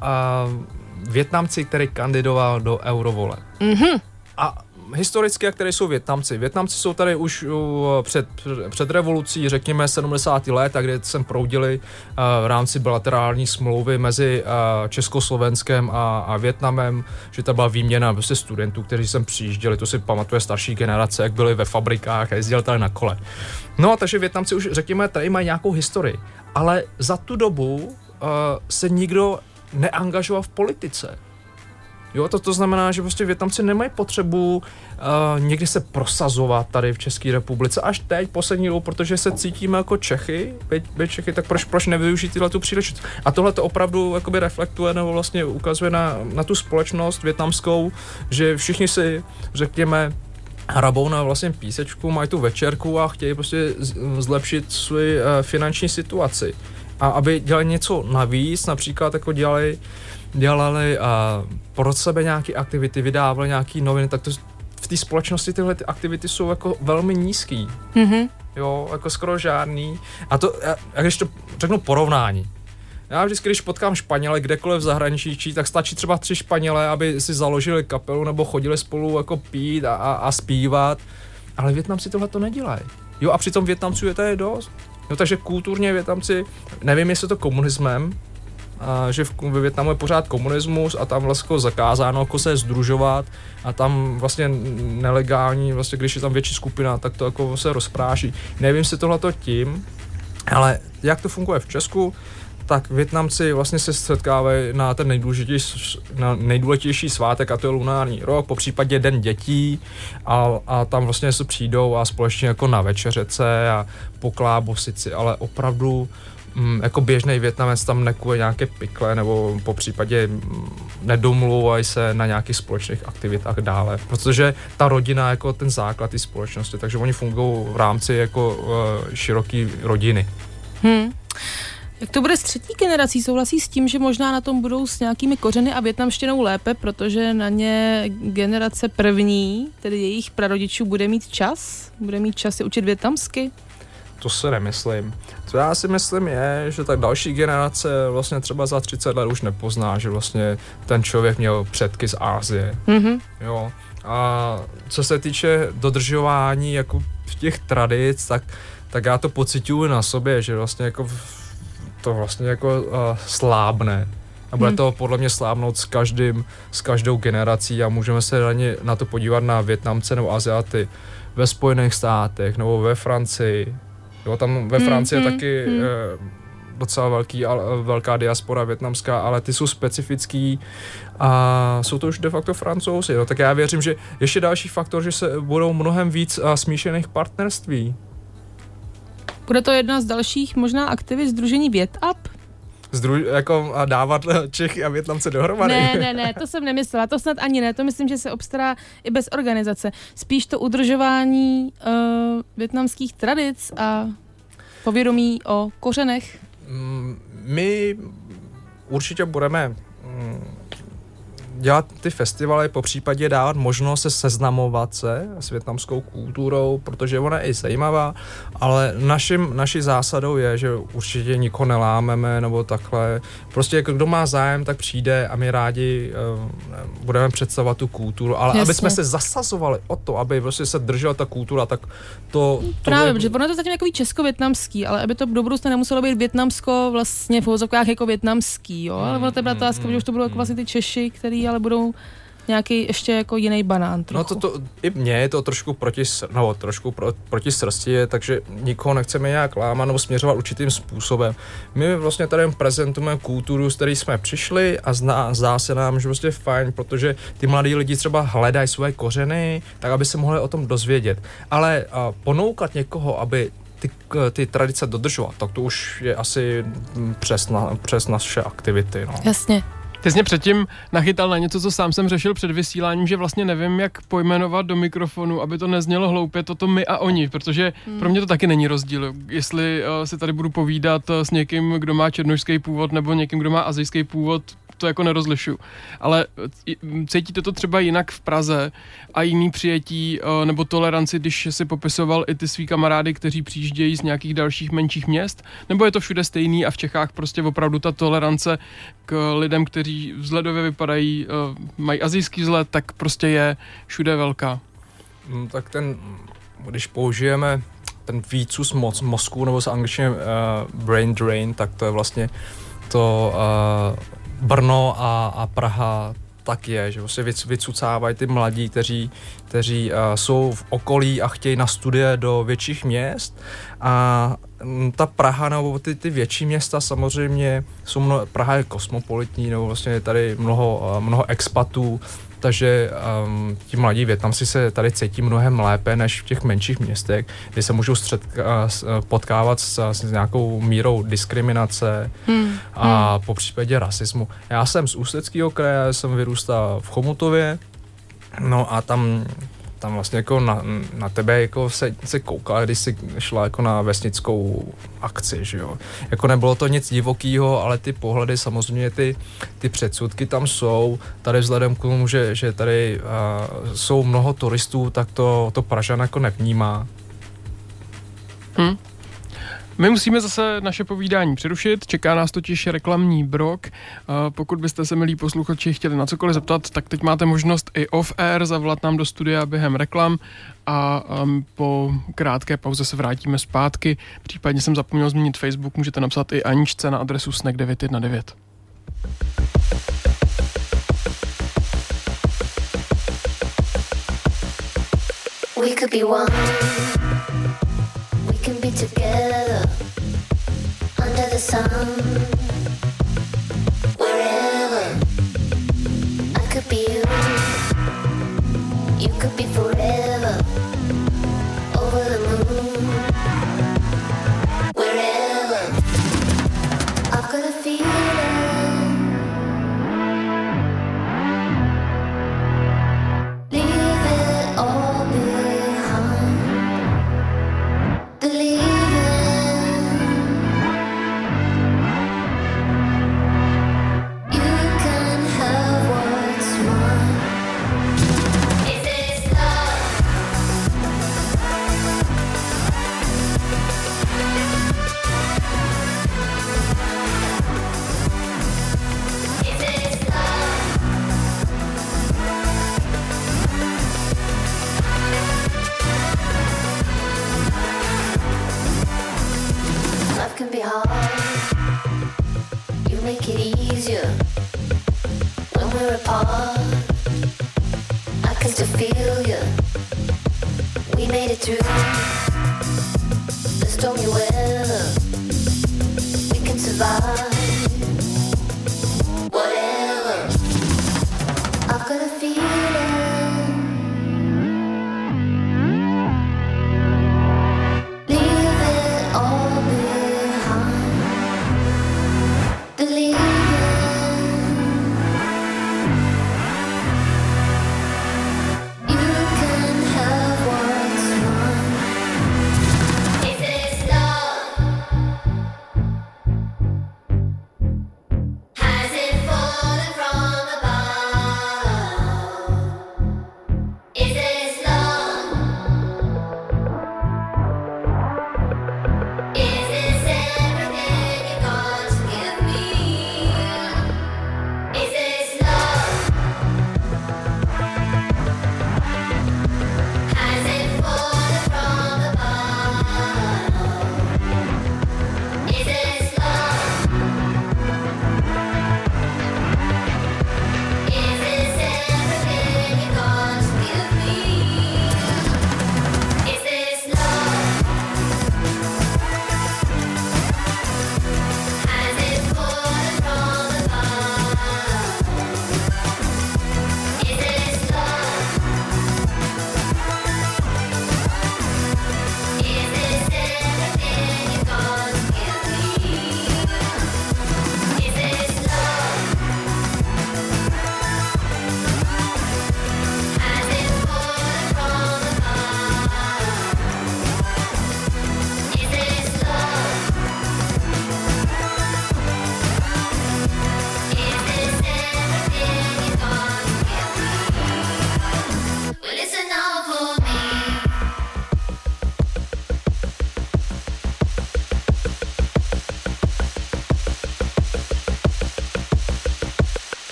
Větnamci, který kandidoval do eurovole. Mm-hmm. A historicky, a které jsou Větnamci. Větnamci jsou tady už před, před revolucí, řekněme 70. let, a kde sem proudili v rámci bilaterální smlouvy mezi Československem a, a Větnamem, že to byla výměna prostě studentů, kteří sem přijížděli, to si pamatuje starší generace, jak byli ve fabrikách a jezdili tady na kole. No a takže Větnamci už, řekněme, tady mají nějakou historii, ale za tu dobu uh, se nikdo neangažoval v politice. Jo, to, to znamená, že prostě Větnamci nemají potřebu uh, někdy se prosazovat tady v České republice až teď, poslední dobu, protože se cítíme jako Čechy, byť, byť Čechy, tak proč, proč nevyužít tyhle tu příležitost? A tohle to opravdu jakoby reflektuje nebo vlastně ukazuje na, na tu společnost větnamskou, že všichni si, řekněme, hrabou na vlastně písečku, mají tu večerku a chtějí prostě zlepšit svou uh, finanční situaci. A aby dělali něco navíc, například jako dělali dělali a pro sebe nějaké aktivity, vydávali nějaké noviny, tak to v té společnosti tyhle ty aktivity jsou jako velmi nízký. Mm-hmm. Jo, jako skoro žádný. A to, a když to řeknu porovnání, já vždycky, když potkám Španěle kdekoliv v zahraničí, tak stačí třeba tři Španělé, aby si založili kapelu nebo chodili spolu jako pít a, a, a zpívat. Ale Větnamci tohle to nedělají. Jo, a přitom Větnamců je tady dost. Jo, takže kulturně Větnamci, nevím, jestli to komunismem, že v, ve Větnamu je pořád komunismus a tam vlastně zakázáno jako se združovat a tam vlastně nelegální, vlastně když je tam větší skupina, tak to jako se rozpráší. Nevím si tohleto tím, ale jak to funguje v Česku, tak Větnamci vlastně se setkávají na ten nejdůležitější, na nejdůležitější svátek a to je lunární rok, po případě Den dětí a, a tam vlastně se přijdou a společně jako na večeřece a poklábosici, ale opravdu mm, jako běžný Větnamec tam nekuje nějaké pikle nebo po případě mm, nedomluvají se na nějakých společných aktivitách dále, protože ta rodina jako ten základ té společnosti, takže oni fungují v rámci jako uh, široké rodiny. Hmm. Jak to bude s třetí generací? Souhlasí s tím, že možná na tom budou s nějakými kořeny a větnamštinou lépe, protože na ně generace první, tedy jejich prarodičů, bude mít čas? Bude mít čas se učit větnamsky? To se nemyslím. Co já si myslím je, že tak další generace vlastně třeba za 30 let už nepozná, že vlastně ten člověk měl předky z Ázie. Mm-hmm. Jo. A co se týče dodržování jako těch tradic, tak, tak já to pocituju na sobě, že vlastně jako to vlastně jako uh, slábne. A bude hmm. to podle mě slábnout s každým, s každou generací a můžeme se na, ně, na to podívat na Větnamce nebo Aziaty ve Spojených státech nebo ve Francii, Jo, tam ve hmm, Francii mm, je taky mm. docela velký, velká diaspora větnamská, ale ty jsou specifický a jsou to už de facto francouzi. No, tak já věřím, že ještě další faktor, že se budou mnohem víc smíšených partnerství. Bude to jedna z dalších možná aktivit Združení VětUp? Zdru, jako a dávat Čechy a Větnamce dohromady. Ne, ne, ne, (laughs) to jsem nemyslela, to snad ani ne, to myslím, že se obstará i bez organizace. Spíš to udržování uh, větnamských tradic a povědomí o kořenech. Mm, my určitě budeme mm, dělat ty festivaly, po případě dávat možnost se seznamovat se s větnamskou kulturou, protože ona je i zajímavá, ale našim, naší zásadou je, že určitě nikoho nelámeme nebo takhle. Prostě jako kdo má zájem, tak přijde a my rádi uh, budeme představovat tu kulturu, ale Jasně. aby jsme se zasazovali o to, aby prostě se držela ta kultura, tak to... to Právě, je... protože ono je to zatím takový česko-větnamský, ale aby to do budoucna nemuselo být větnamsko vlastně v jako větnamský, jo, ale ono to je mm, otázka, mm, že už to budou jako vlastně ty Češi, který ale budou nějaký ještě jako jiný banán trochu. No to, to i mně je to trošku proti, no, trošku pro, proti srsti, takže nikoho nechceme nějak lámat nebo směřovat určitým způsobem. My vlastně tady prezentujeme kulturu, z které jsme přišli a zná, zdá se nám, že prostě je fajn, protože ty mladí lidi třeba hledají své kořeny, tak aby se mohli o tom dozvědět. Ale a, ponoukat někoho, aby ty, ty tradice dodržovat, tak to už je asi přes, na, přes naše aktivity. No. Jasně. Ty jsi mě předtím nachytal na něco, co sám jsem řešil před vysíláním, že vlastně nevím, jak pojmenovat do mikrofonu, aby to neznělo hloupě, toto my a oni, protože hmm. pro mě to taky není rozdíl. Jestli uh, se tady budu povídat uh, s někým, kdo má černožský původ, nebo někým, kdo má azijský původ, to jako nerozlišu. Ale cítíte to třeba jinak v Praze a jiný přijetí eh, nebo toleranci, když si popisoval i ty svý kamarády, kteří přijíždějí z nějakých dalších menších měst? Nebo je to všude stejný a v Čechách prostě opravdu ta tolerance k lidem, kteří vzhledově vypadají, eh, mají azijský vzhled, tak prostě je všude velká? Hmm, tak ten, když použijeme ten výcus moc, mozku nebo z angličtiny uh, brain drain, tak to je vlastně to uh, Brno a, a Praha tak je, že vlastně vycucávají ty mladí, kteří, kteří uh, jsou v okolí a chtějí na studie do větších měst. A um, ta Praha nebo ty, ty větší města samozřejmě jsou mnoho, Praha je kosmopolitní, nebo vlastně je tady mnoho, uh, mnoho expatů, takže um, ti mladí Větnamci se tady cítí mnohem lépe než v těch menších městech, kde se můžou střed, uh, potkávat s, s nějakou mírou diskriminace hmm. a hmm. po případě rasismu. Já jsem z Ústeckého kraje, jsem vyrůstal v Chomutově, no a tam tam vlastně jako na, na tebe jako se, se koukala, když jsi šla jako na vesnickou akci, že jo. Jako nebylo to nic divokého, ale ty pohledy, samozřejmě ty, ty předsudky tam jsou. Tady vzhledem k tomu, že, že tady uh, jsou mnoho turistů, tak to, to Pražan jako nevnímá. Hmm. My musíme zase naše povídání přerušit, čeká nás totiž reklamní brok. Pokud byste se, milí posluchači, chtěli na cokoliv zeptat, tak teď máte možnost i off-air zavolat nám do studia během reklam a po krátké pauze se vrátíme zpátky. Případně jsem zapomněl změnit Facebook, můžete napsat i Aničce na adresu snack919. We could be one. Together under the sun. Wherever I could be you, you could be forever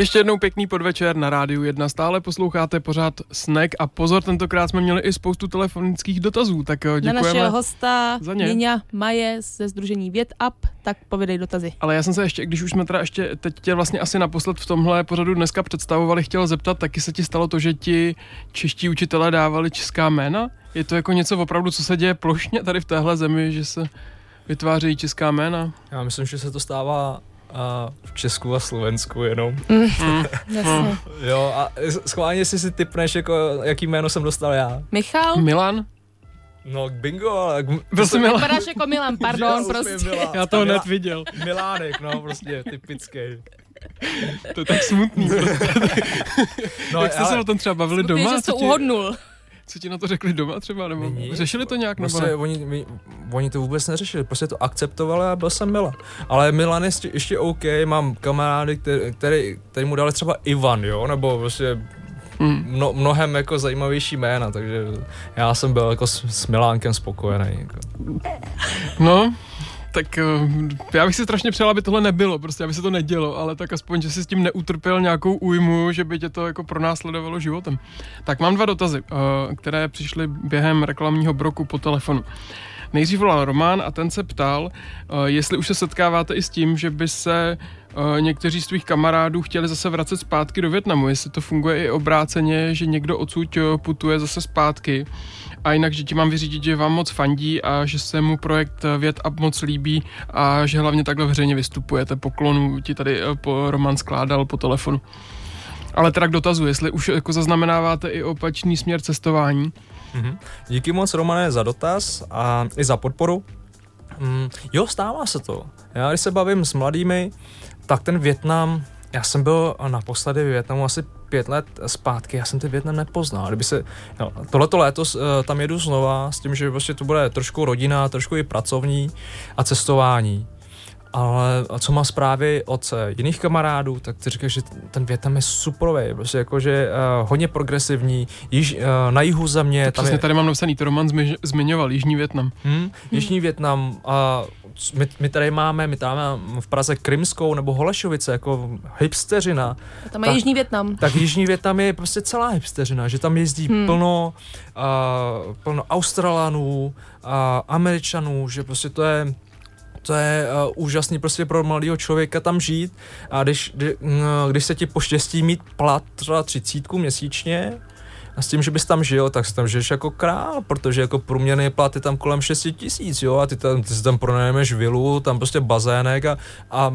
Ještě jednou pěkný podvečer na rádiu 1. Stále posloucháte pořád Snack a pozor, tentokrát jsme měli i spoustu telefonických dotazů, tak jo, Na děkujeme. našeho hosta za ně. Níňa Maje ze Združení Věd Up, tak povědej dotazy. Ale já jsem se ještě, když už jsme teda ještě teď tě vlastně asi naposled v tomhle pořadu dneska představovali, chtěl zeptat, taky se ti stalo to, že ti čeští učitelé dávali česká jména? Je to jako něco opravdu, co se děje plošně tady v téhle zemi, že se vytvářejí česká jména? Já myslím, že se to stává a v Česku a Slovensku jenom. (laughs) Jasně. (laughs) Jo, a schválně si si typneš, jako, jaký jméno jsem dostal já. Michal? Milan? No, bingo, ale... Byl jsi Milan? Vypadáš jako Milan, (laughs) pardon, prostě. Milan. Já to hned viděl. Milánek, no, prostě, typický. To je tak smutný. No, Jak jste se o tom třeba bavili Smutný, doma? že jsi to uhodnul. Co ti na to řekli doma třeba? Nebo Nic. řešili to nějak? Nebo Prostě ne? oni, my, oni to vůbec neřešili, prostě to akceptovali a byl jsem Milan. Ale Milan je ještě, ještě OK, mám kamarády, který, který, který mu dali třeba Ivan, jo, nebo prostě Hmm. mno, mnohem jako zajímavější jména, takže já jsem byl jako s, s Milánkem spokojený. Jako. No, tak eh, já bych si strašně přál, aby tohle nebylo, prostě aby se to nedělo, ale tak aspoň, že si s tím neutrpěl nějakou újmu, že by tě to jako pronásledovalo životem. Tak mám dva dotazy, eh, které přišly během reklamního broku po telefonu. Nejdřív volal Román a ten se ptal, eh, jestli už se setkáváte i s tím, že by se někteří z tvých kamarádů chtěli zase vracet zpátky do Větnamu, jestli to funguje i obráceně, že někdo odsud putuje zase zpátky a jinak, že ti mám vyřídit, že vám moc fandí a že se mu projekt Vět Up moc líbí a že hlavně takhle veřejně vystupujete. Poklonu ti tady eh, po Roman skládal po telefonu. Ale teda k dotazu, jestli už jako zaznamenáváte i opačný směr cestování. Mhm. Díky moc, Romane, za dotaz a i za podporu. Mm, jo, stává se to. Já když se bavím s mladými, tak ten Větnam, já jsem byl naposledy v Větnamu asi pět let zpátky, já jsem ten Větnam nepoznal. Kdyby se, jo, tohleto léto uh, tam jedu znova s tím, že prostě to bude trošku rodina, trošku i pracovní a cestování. Ale co má zprávy od eh, jiných kamarádů, tak ty říkají, že ten Větnam je superový, prostě jakože uh, hodně progresivní, již, uh, na jihu země, Tak tam přesně je, tady mám napsaný, to Roman zmi- zmiňoval, Jižní Větnam. Hmm, Jižní Větnam a my, my tady máme, my tady máme v Praze Krymskou nebo Holešovice jako hipsteřina, A tam je Tak. Jižní Větnam. tak Jižní Větnam je prostě celá hipsteřina, že tam jezdí Hmm. plno, uh, plno Australanů, uh, Američanů, že prostě to je to je uh, úžasný prostě pro mladého člověka tam žít a když, kdy, mm, když se ti poštěstí mít plat třeba třicítku měsíčně a s tím, že bys tam žil, tak si tam žiješ jako král, protože jako průměrný plat je tam kolem 6 tisíc, jo, a ty, tam, ty si tam pronajmeš vilu, tam prostě bazének a, a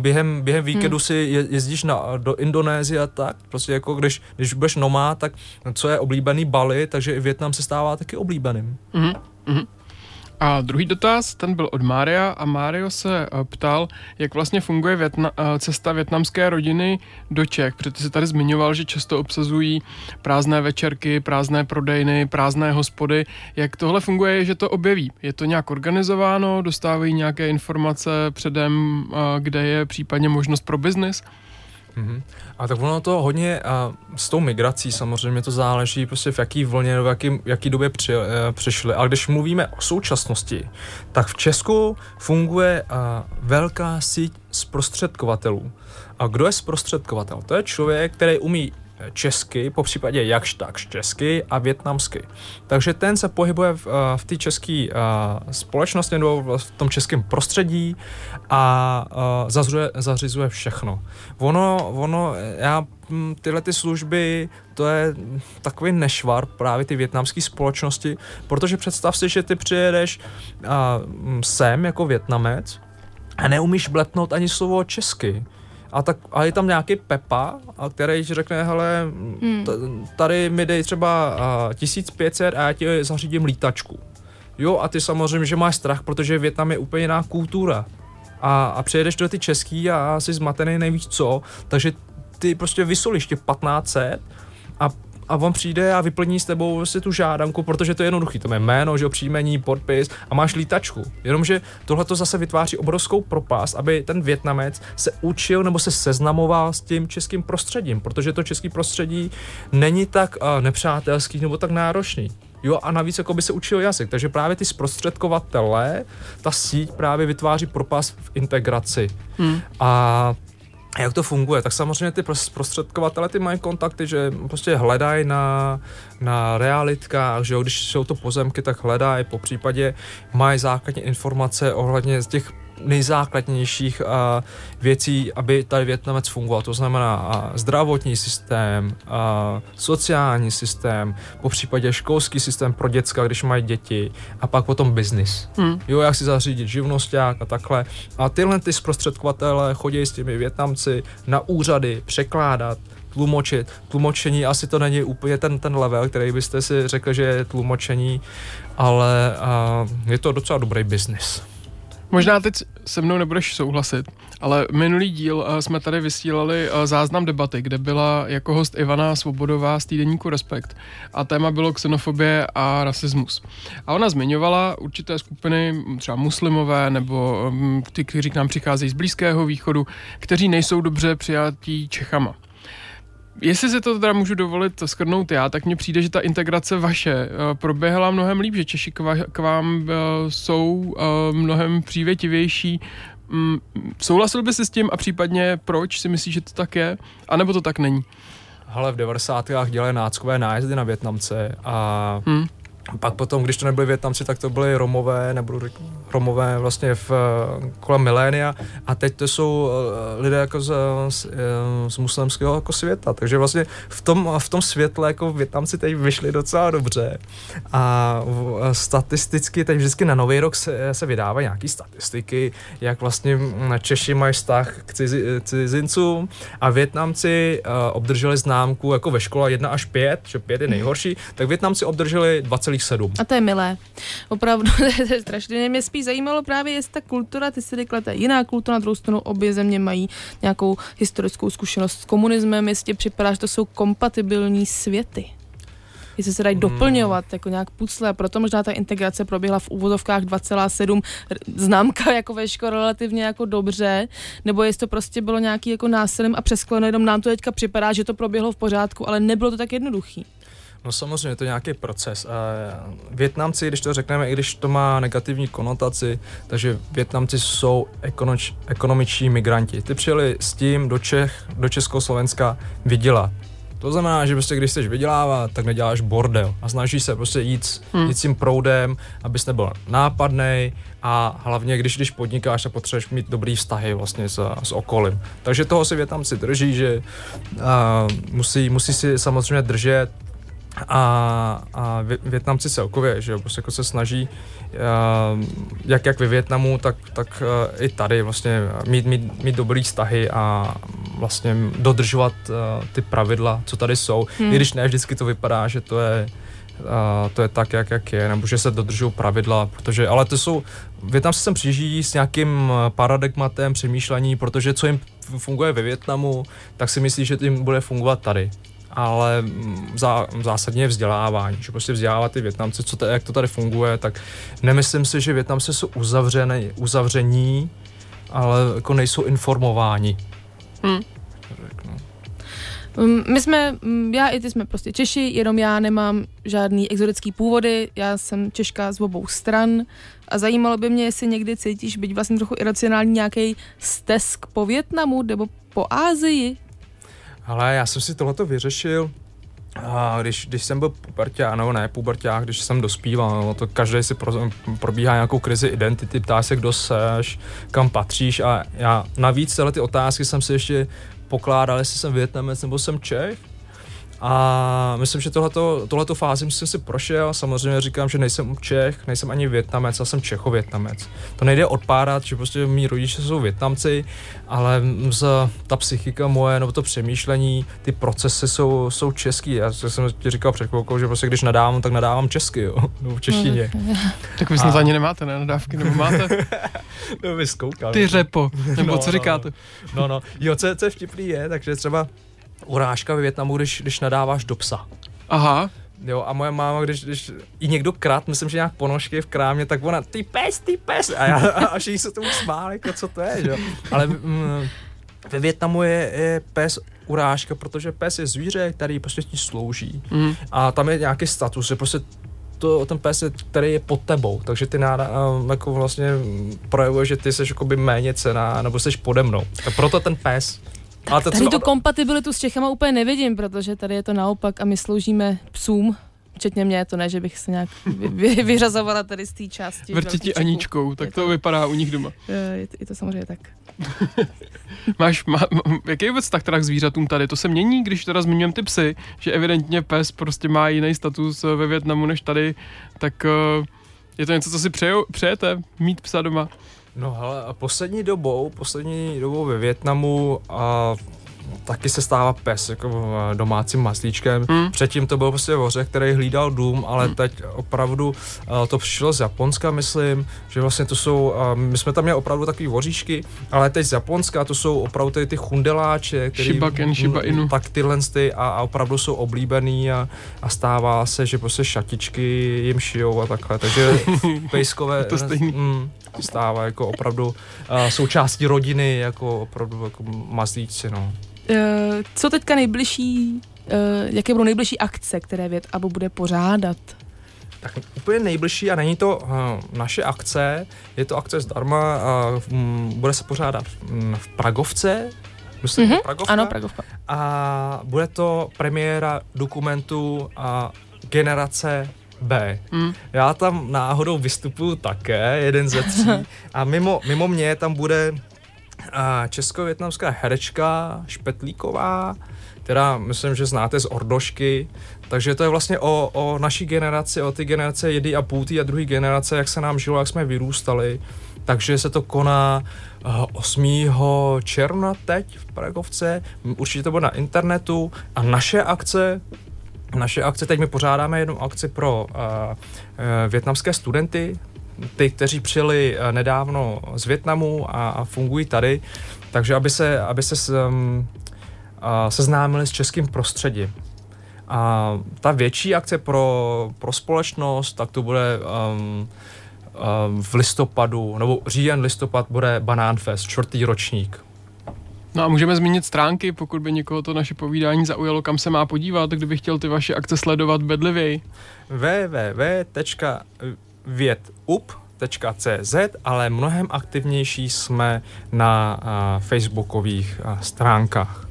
během, během víkendu si je, jezdíš na, do Indonésie a tak, prostě jako když, když budeš nomád, tak co je oblíbený Bali, takže i Větnam se stává taky oblíbeným. Mhm, mhm. A druhý dotaz, ten byl od Mária a Mário se eh, ptal, jak vlastně funguje větna, eh, cesta větnamské rodiny do Čech, protože jsi tady zmiňoval, že často obsazují prázdné večerky, prázdné prodejny, prázdné hospody. Jak tohle funguje, že to objeví? Je to nějak organizováno, dostávají nějaké informace předem, eh, kde je případně možnost pro biznis? Mm-hmm. A tak ono to hodně a s tou migrací samozřejmě to záleží prostě v jaký vlně v jaký, jaký době při, e, přišli. Ale když mluvíme o současnosti, tak v Česku funguje a, velká síť zprostředkovatelů. A kdo je zprostředkovatel? To je člověk, který umí česky, po případě jakž takž česky a větnamsky. Takže ten se pohybuje v, eh, v té české společnosti nebo v tom českém prostředí a eh, zařizuje, zařizuje všechno. Ono, ono, já hm, tyhle ty služby, to je takový nešvar právě ty větnamské společnosti, protože představ si, že ty přijedeš hm, sem jako větnamec a neumíš bletnout ani slovo česky. A, tak, a je tam nějaký Pepa, a který řekne, hele, Hmm. tady mi dej třeba a, 1500 a já ti zařídím lítačku. Jo, a ty samozřejmě, že máš strach, protože Větnam je úplně jiná kultura. A, a přijedeš do ty český a jsi zmatený nevíš co, takže ty prostě vysolíš tě 1500 a on přijde a vyplní s tebou si tu žádanku, protože to je jednoduchý. To je jméno, že jo, příjmení, podpis a máš lítačku. Jenomže tohle to zase vytváří obrovskou propast, aby ten Větnamec se učil nebo se seznamoval s tím českým prostředím, protože to český prostředí není tak uh, nepřátelský nebo tak náročný. Jo, a navíc jako by se učil jazyk, takže právě ty zprostředkovatele, ta síť právě vytváří propast v integraci. Hmm. A Jak to funguje? Tak samozřejmě ty prostředkovatele ty mají kontakty, že prostě hledají na, na realitkách, že jo, když jsou to pozemky, tak hledají, po případě mají základní informace ohledně z těch nejzákladnějších uh, věcí, aby tady Větnamec fungoval. To znamená uh, zdravotní systém, uh, sociální systém, po případě školský systém pro děcka, když mají děti a pak potom biznis. Hmm. Jo, jak si zařídit živnosták a takhle. A tyhle ty zprostředkovatele chodí s těmi Větnamci na úřady překládat tlumočit. Tlumočení asi to není úplně ten, ten level, který byste si řekli, že je tlumočení, ale uh, je to docela dobrý biznis. Možná teď se mnou nebudeš souhlasit, ale minulý díl uh, jsme tady vysílali uh, záznam debaty, kde byla jako host Ivana Svobodová z týdeníku Respekt a téma bylo xenofobie a rasismus. A ona zmiňovala určité skupiny, třeba muslimové nebo um, ty, kteří k nám přicházejí z Blízkého východu, kteří nejsou dobře přijatí Čechama. Jestli se to teda můžu dovolit skrnout já, tak mně přijde, že ta integrace vaše uh, proběhla mnohem líp, že Češi k, va- k vám uh, jsou uh, mnohem přívětivější. Um, souhlasil by si s tím a případně proč si myslíš, že to tak je? A nebo to tak není? Ale v 90. dělali náckové nájezdy na Větnamce a hmm pak potom, když to nebyli Větnamci, tak to byly Romové, říkat, Romové vlastně v, kolem milénia. A teď to jsou eh, lidé jako z, z, eh, z muslimského jako světa, takže vlastně v tom, v tom světle jako Větnamci teď vyšli docela dobře. A statisticky teď vždycky na Nový rok se, se vydávají nějaké statistiky, jak vlastně Češi mají vztah k cizi, cizincům. A Větnamci obdrželi známku jako ve škole 1 až 5, že 5 je nejhorší, tak Větnamci obdrželi 20 7. A to je milé. Opravdu, (laughs) to je strašně. Mě spíš zajímalo právě, jestli ta kultura, ty si řekla, to je jiná kultura, na druhou stranu obě země mají nějakou historickou zkušenost s komunismem, jestli připadá, že to jsou kompatibilní světy jestli se dají hmm. doplňovat jako nějak pucle, proto možná ta integrace proběhla v úvozovkách 2,7 známka jako ve škole relativně jako dobře, nebo jestli to prostě bylo nějaký jako násilím a přeskleno, jenom nám to teďka připadá, že to proběhlo v pořádku, ale nebylo to tak jednoduchý. No samozřejmě, je to nějaký proces. Větnamci, když to řekneme, i když to má negativní konotaci, takže Větnamci jsou ekonoč, ekonomiční migranti. Ty přijeli s tím do Čech, do Československa vydělat. To znamená, že prostě když chceš vydělávat, tak neděláš bordel a snažíš se prostě jít, hmm. jít s tím proudem, abys nebyl nápadný a hlavně, když, když podnikáš a potřebuješ mít dobrý vztahy vlastně s, s okolím. Takže toho si Větnamci drží, že uh, musí, musí si samozřejmě držet a, a Větnamci celkově, že jo, prostě jako se snaží uh, jak, jak ve Větnamu, tak, tak uh, i tady vlastně mít, mít, mít dobrý vztahy a vlastně dodržovat uh, ty pravidla, co tady jsou, hmm. i když ne vždycky to vypadá, že to je uh, to je tak, jak, jak je, nebo že se dodržují pravidla, protože, ale to jsou, Větnamci sem přijíždí s nějakým paradigmatem přemýšlení, protože co jim funguje ve Větnamu, tak si myslí, že jim bude fungovat tady ale zá, zásadně vzdělávání, že prostě vzdělávat ty Větnamci, co to, jak to tady funguje, tak nemyslím si, že Větnamci jsou uzavřený, uzavření, ale jako nejsou informováni. Hmm. Um, my jsme, já i ty jsme prostě Češi, jenom já nemám žádný exotický původy, já jsem Češka z obou stran a zajímalo by mě, jestli někdy cítíš být vlastně trochu iracionální nějaký stesk po Větnamu nebo po Ázii, ale já jsem si tohleto vyřešil, a když, když jsem byl puberták, nebo ne puberták, když jsem dospíval, no, to každý si pro, probíhá nějakou krizi identity, ptá se, kdo seš, kam patříš a já navíc tyhle ty otázky jsem si ještě pokládal, jestli jsem Větnamec nebo jsem Čech a myslím, že tohleto, tohleto fázi jsem si prošel. Samozřejmě říkám, že nejsem Čech, nejsem ani Větnamec, já jsem Čechovětnamec. To nejde odpárat, že prostě mý rodiče jsou Větnamci, ale z, ta psychika moje, nebo to přemýšlení, ty procesy jsou, jsou český. Já jsem ti říkal před chvilkou, že prostě když nadávám, tak nadávám česky, jo, (laughs) nebo v češtině. No, tak (laughs) vy snad a... ani nemáte, ne, nadávky, nebo máte? (laughs) no, vyskoukal. Ty řepo, nebo no, co no, říkáte? No, no, jo, co, co je vtipný je, takže třeba urážka ve Větnamu, když, když nadáváš do psa. Aha. Jo, a moje máma, když, když i někdo krát, myslím, že nějak ponožky v krámě, tak ona, ty pes, ty pes, a, já, (laughs) a všichni se tomu smáli, jako co to je, jo. Ale mm, ve Větnamu je, je pes urážka, protože pes je zvíře, který prostě ti slouží. Mm. A tam je nějaký status, že prostě to, ten pes, je, který je pod tebou, takže ty náda, jako vlastně projevuje, že ty jsi jakoby méně cená, nebo jsi pode mnou. A proto ten pes To Tady tu třeba- kompatibilitu s Čechama úplně nevidím, protože tady je to naopak a my sloužíme psům, včetně mě, to ne, že bych se nějak vy, vy, (laughs) vyřazovala tady z té části. Vrtěti. Aničkou, tak Je to to- vypadá u nich doma. Je, je to samozřejmě tak. (laughs) Máš, má, jaký je vůbec vztah teda k zvířatům tady? To se mění, když teda zmiňujeme ty psy, že evidentně pes prostě má jiný status eh, ve Větnamu než tady, tak eh, je to něco, co si přeju, přejete, mít psa doma? No hele, poslední dobou, poslední dobou ve Větnamu a taky se stává pes jako eh, domácím maslíčkem. Hmm. Předtím to byl prostě voře, který hlídal dům, ale teď opravdu uh, to přišlo z Japonska, myslím, že vlastně to jsou, uh, my jsme tam měli opravdu takový voříšky, ale teď z Japonska to jsou opravdu ty, ty chundeláče, který, Shiba Ken, Shiba Inu. tak tyhle ty a, a opravdu jsou oblíbený a, a stává se, že prostě šatičky jim šijou a takhle, takže (laughs) pejskové to stejný. Mm, stává jako opravdu uh, součástí rodiny, jako opravdu jako mazlíci, no. Eh, Co teďka nejbližší, eh, jaké budou nejbližší akce, které Vět Abu bude pořádat? Tak úplně nejbližší a není to uh, naše akce, je to akce zdarma a um, bude se pořádat um, v Pragovce, myslím, Mhm, Pragovka, Ano, Pragovka. a bude to premiéra dokumentu a Generace B. Hmm. Já tam náhodou vystupuju také, jeden ze tří. (laughs) A mimo, mimo mě tam bude česko-větnamská herečka Špetlíková, která myslím, že znáte z Ordošky. Takže to je vlastně o, o naší generaci, o ty generace jedny a půl tý a druhé generace, jak se nám žilo, jak jsme vyrůstali. Takže se to koná uh, 8. června teď v Pragovce. Určitě to bude na internetu. A naše akce naše akce, teď my pořádáme jednu akci pro uh, uh, větnamské studenty, ty, kteří přijeli uh, nedávno z Větnamu a, a fungují tady, takže aby se, aby se s, um, uh, seznámili s českým prostředím. A ta větší akce pro, pro společnost, tak to bude um, um, v listopadu, nebo říjen, listopad bude Banán Fest, čtvrtý ročník. No a můžeme zmínit stránky, pokud by někoho to naše povídání zaujalo, kam se má podívat, kdyby chtěl ty vaše akce sledovat bedlivěji. www.větup.cz, ale mnohem aktivnější jsme na uh, facebookových uh, stránkách.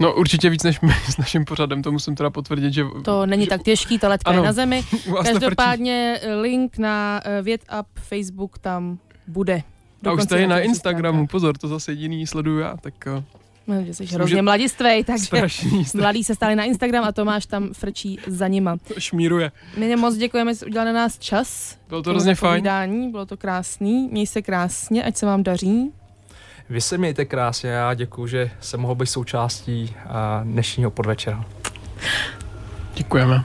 No určitě víc než my s naším pořadem, to musím teda potvrdit, že To není že tak těžký, ta letka je Ano. na zemi. (laughs) Každopádně eh, link na eh, VětUp Facebook tam bude. A už tady na Instagramu, pozor, to zase jediný sleduju já, tak uh, No, že jsi Myslím, hrozně že- mladistvej, takže strašný, strašný mladí se stali na Instagram a Tomáš tam frčí za nima. šmíruje. My moc děkujeme, že udělal na nás čas. Bylo to hrozně fajn. Povídání, bylo to krásný. Měj se krásně, ať se vám daří. Vy se mějte krásně, já děkuji, že jsem mohl být součástí dnešního podvečera. Děkujeme.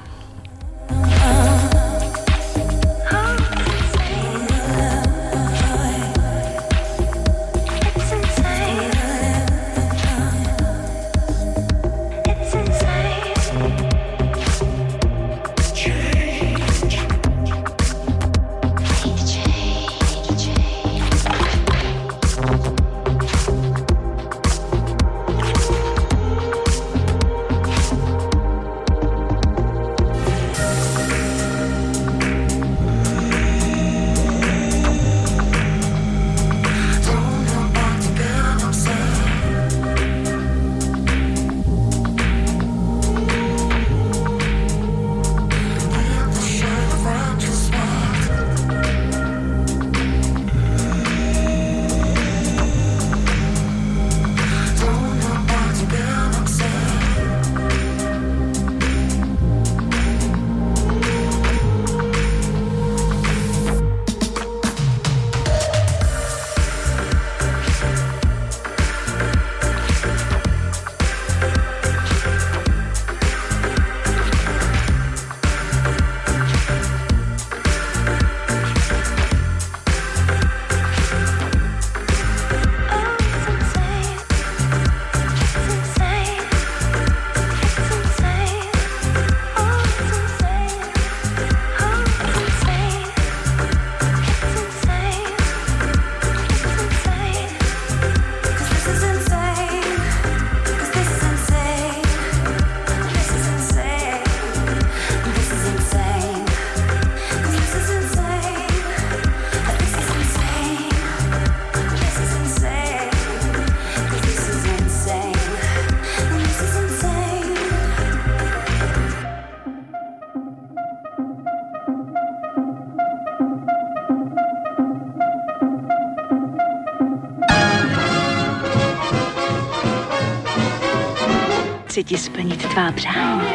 Ti splnit tvá přání.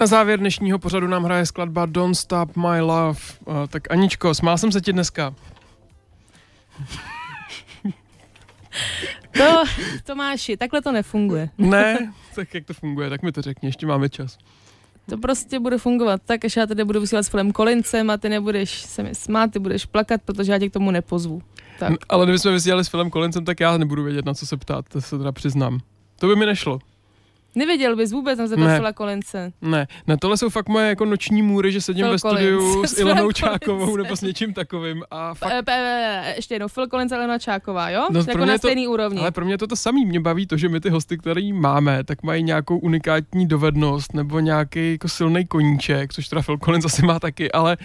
Na závěr dnešního pořadu nám hraje skladba Don't Stop My Love. Uh, tak Aničko, smál jsem se ti dneska. (laughs) To, Tomáši, takhle to nefunguje. Ne, (laughs) tak jak to funguje, tak mi to řekni, ještě máme čas. To prostě bude fungovat tak, až já tady budu vysílat s Filem Kolincem a ty nebudeš se mi smát, ty budeš plakat, protože já tě k tomu nepozvu. Tak. Ale kdybychom vysílali s filmem Kolincem, tak já nebudu vědět, na co se ptát, to se teda přiznám. To by mi nešlo. Nevěděl bys vůbec na zeptat Ne. Fila Kolince. Ne, ne, tohle jsou fakt moje jako noční můry, že sedím Phil ve studiu Collins. (laughs) s Ilonou. Čákovou nebo s něčím takovým a fakt E, e, e, ještě jednou, Phil Collins a Elena Čáková, jo? No, jako na stejný úrovni. Ale pro mě to to samý. Mě baví to, že my ty hosty, které máme, tak mají nějakou unikátní dovednost nebo nějaký jako silný koníček, což teda Phil Collins asi má taky, ale,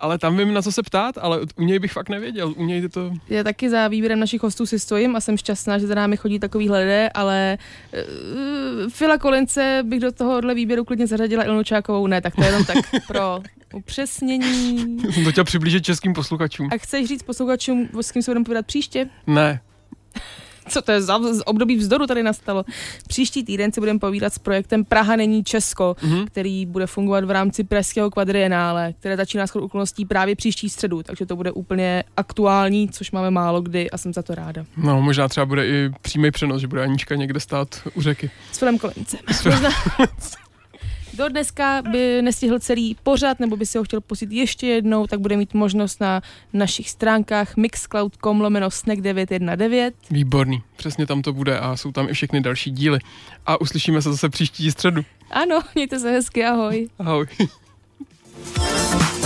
ale tam vím, na co se ptát, ale u něj bych fakt nevěděl. U něj je to... Já taky za výběrem našich hostů si stojím a jsem šťastná, že za námi chodí takový lidé, ale uh, Fila Kolince bych do tohohle výběru klidně zařadila Ilonu Čákovou. Ne, tak to je jenom tak (laughs) pro upřesnění. Jsem to chtěl přiblížit českým posluchačům. A chceš říct posluchačům, s kým se budeme povídat příště? Ne. Co to je za období vzdoru tady nastalo? Příští týden se budeme povídat s projektem Praha není Česko, Mhm. který bude fungovat v rámci Pražského kvadrienále, které začíná s okolností právě příští středu, takže to bude úplně aktuální, což máme málo kdy a jsem za to ráda. No, možná třeba bude i přímý přenos, že bude Anička někde stát u řeky. S Filem Kolincem. Možná... (laughs) Do dneska by nestihl celý pořad, nebo by si ho chtěl pustit ještě jednou, tak bude mít možnost na našich stránkách mixcloud.com lomeno snack 919. Výborný. Přesně tam to bude a jsou tam i všechny další díly. A uslyšíme se zase příští středu. Ano, mějte se hezky, ahoj. Ahoj. (laughs)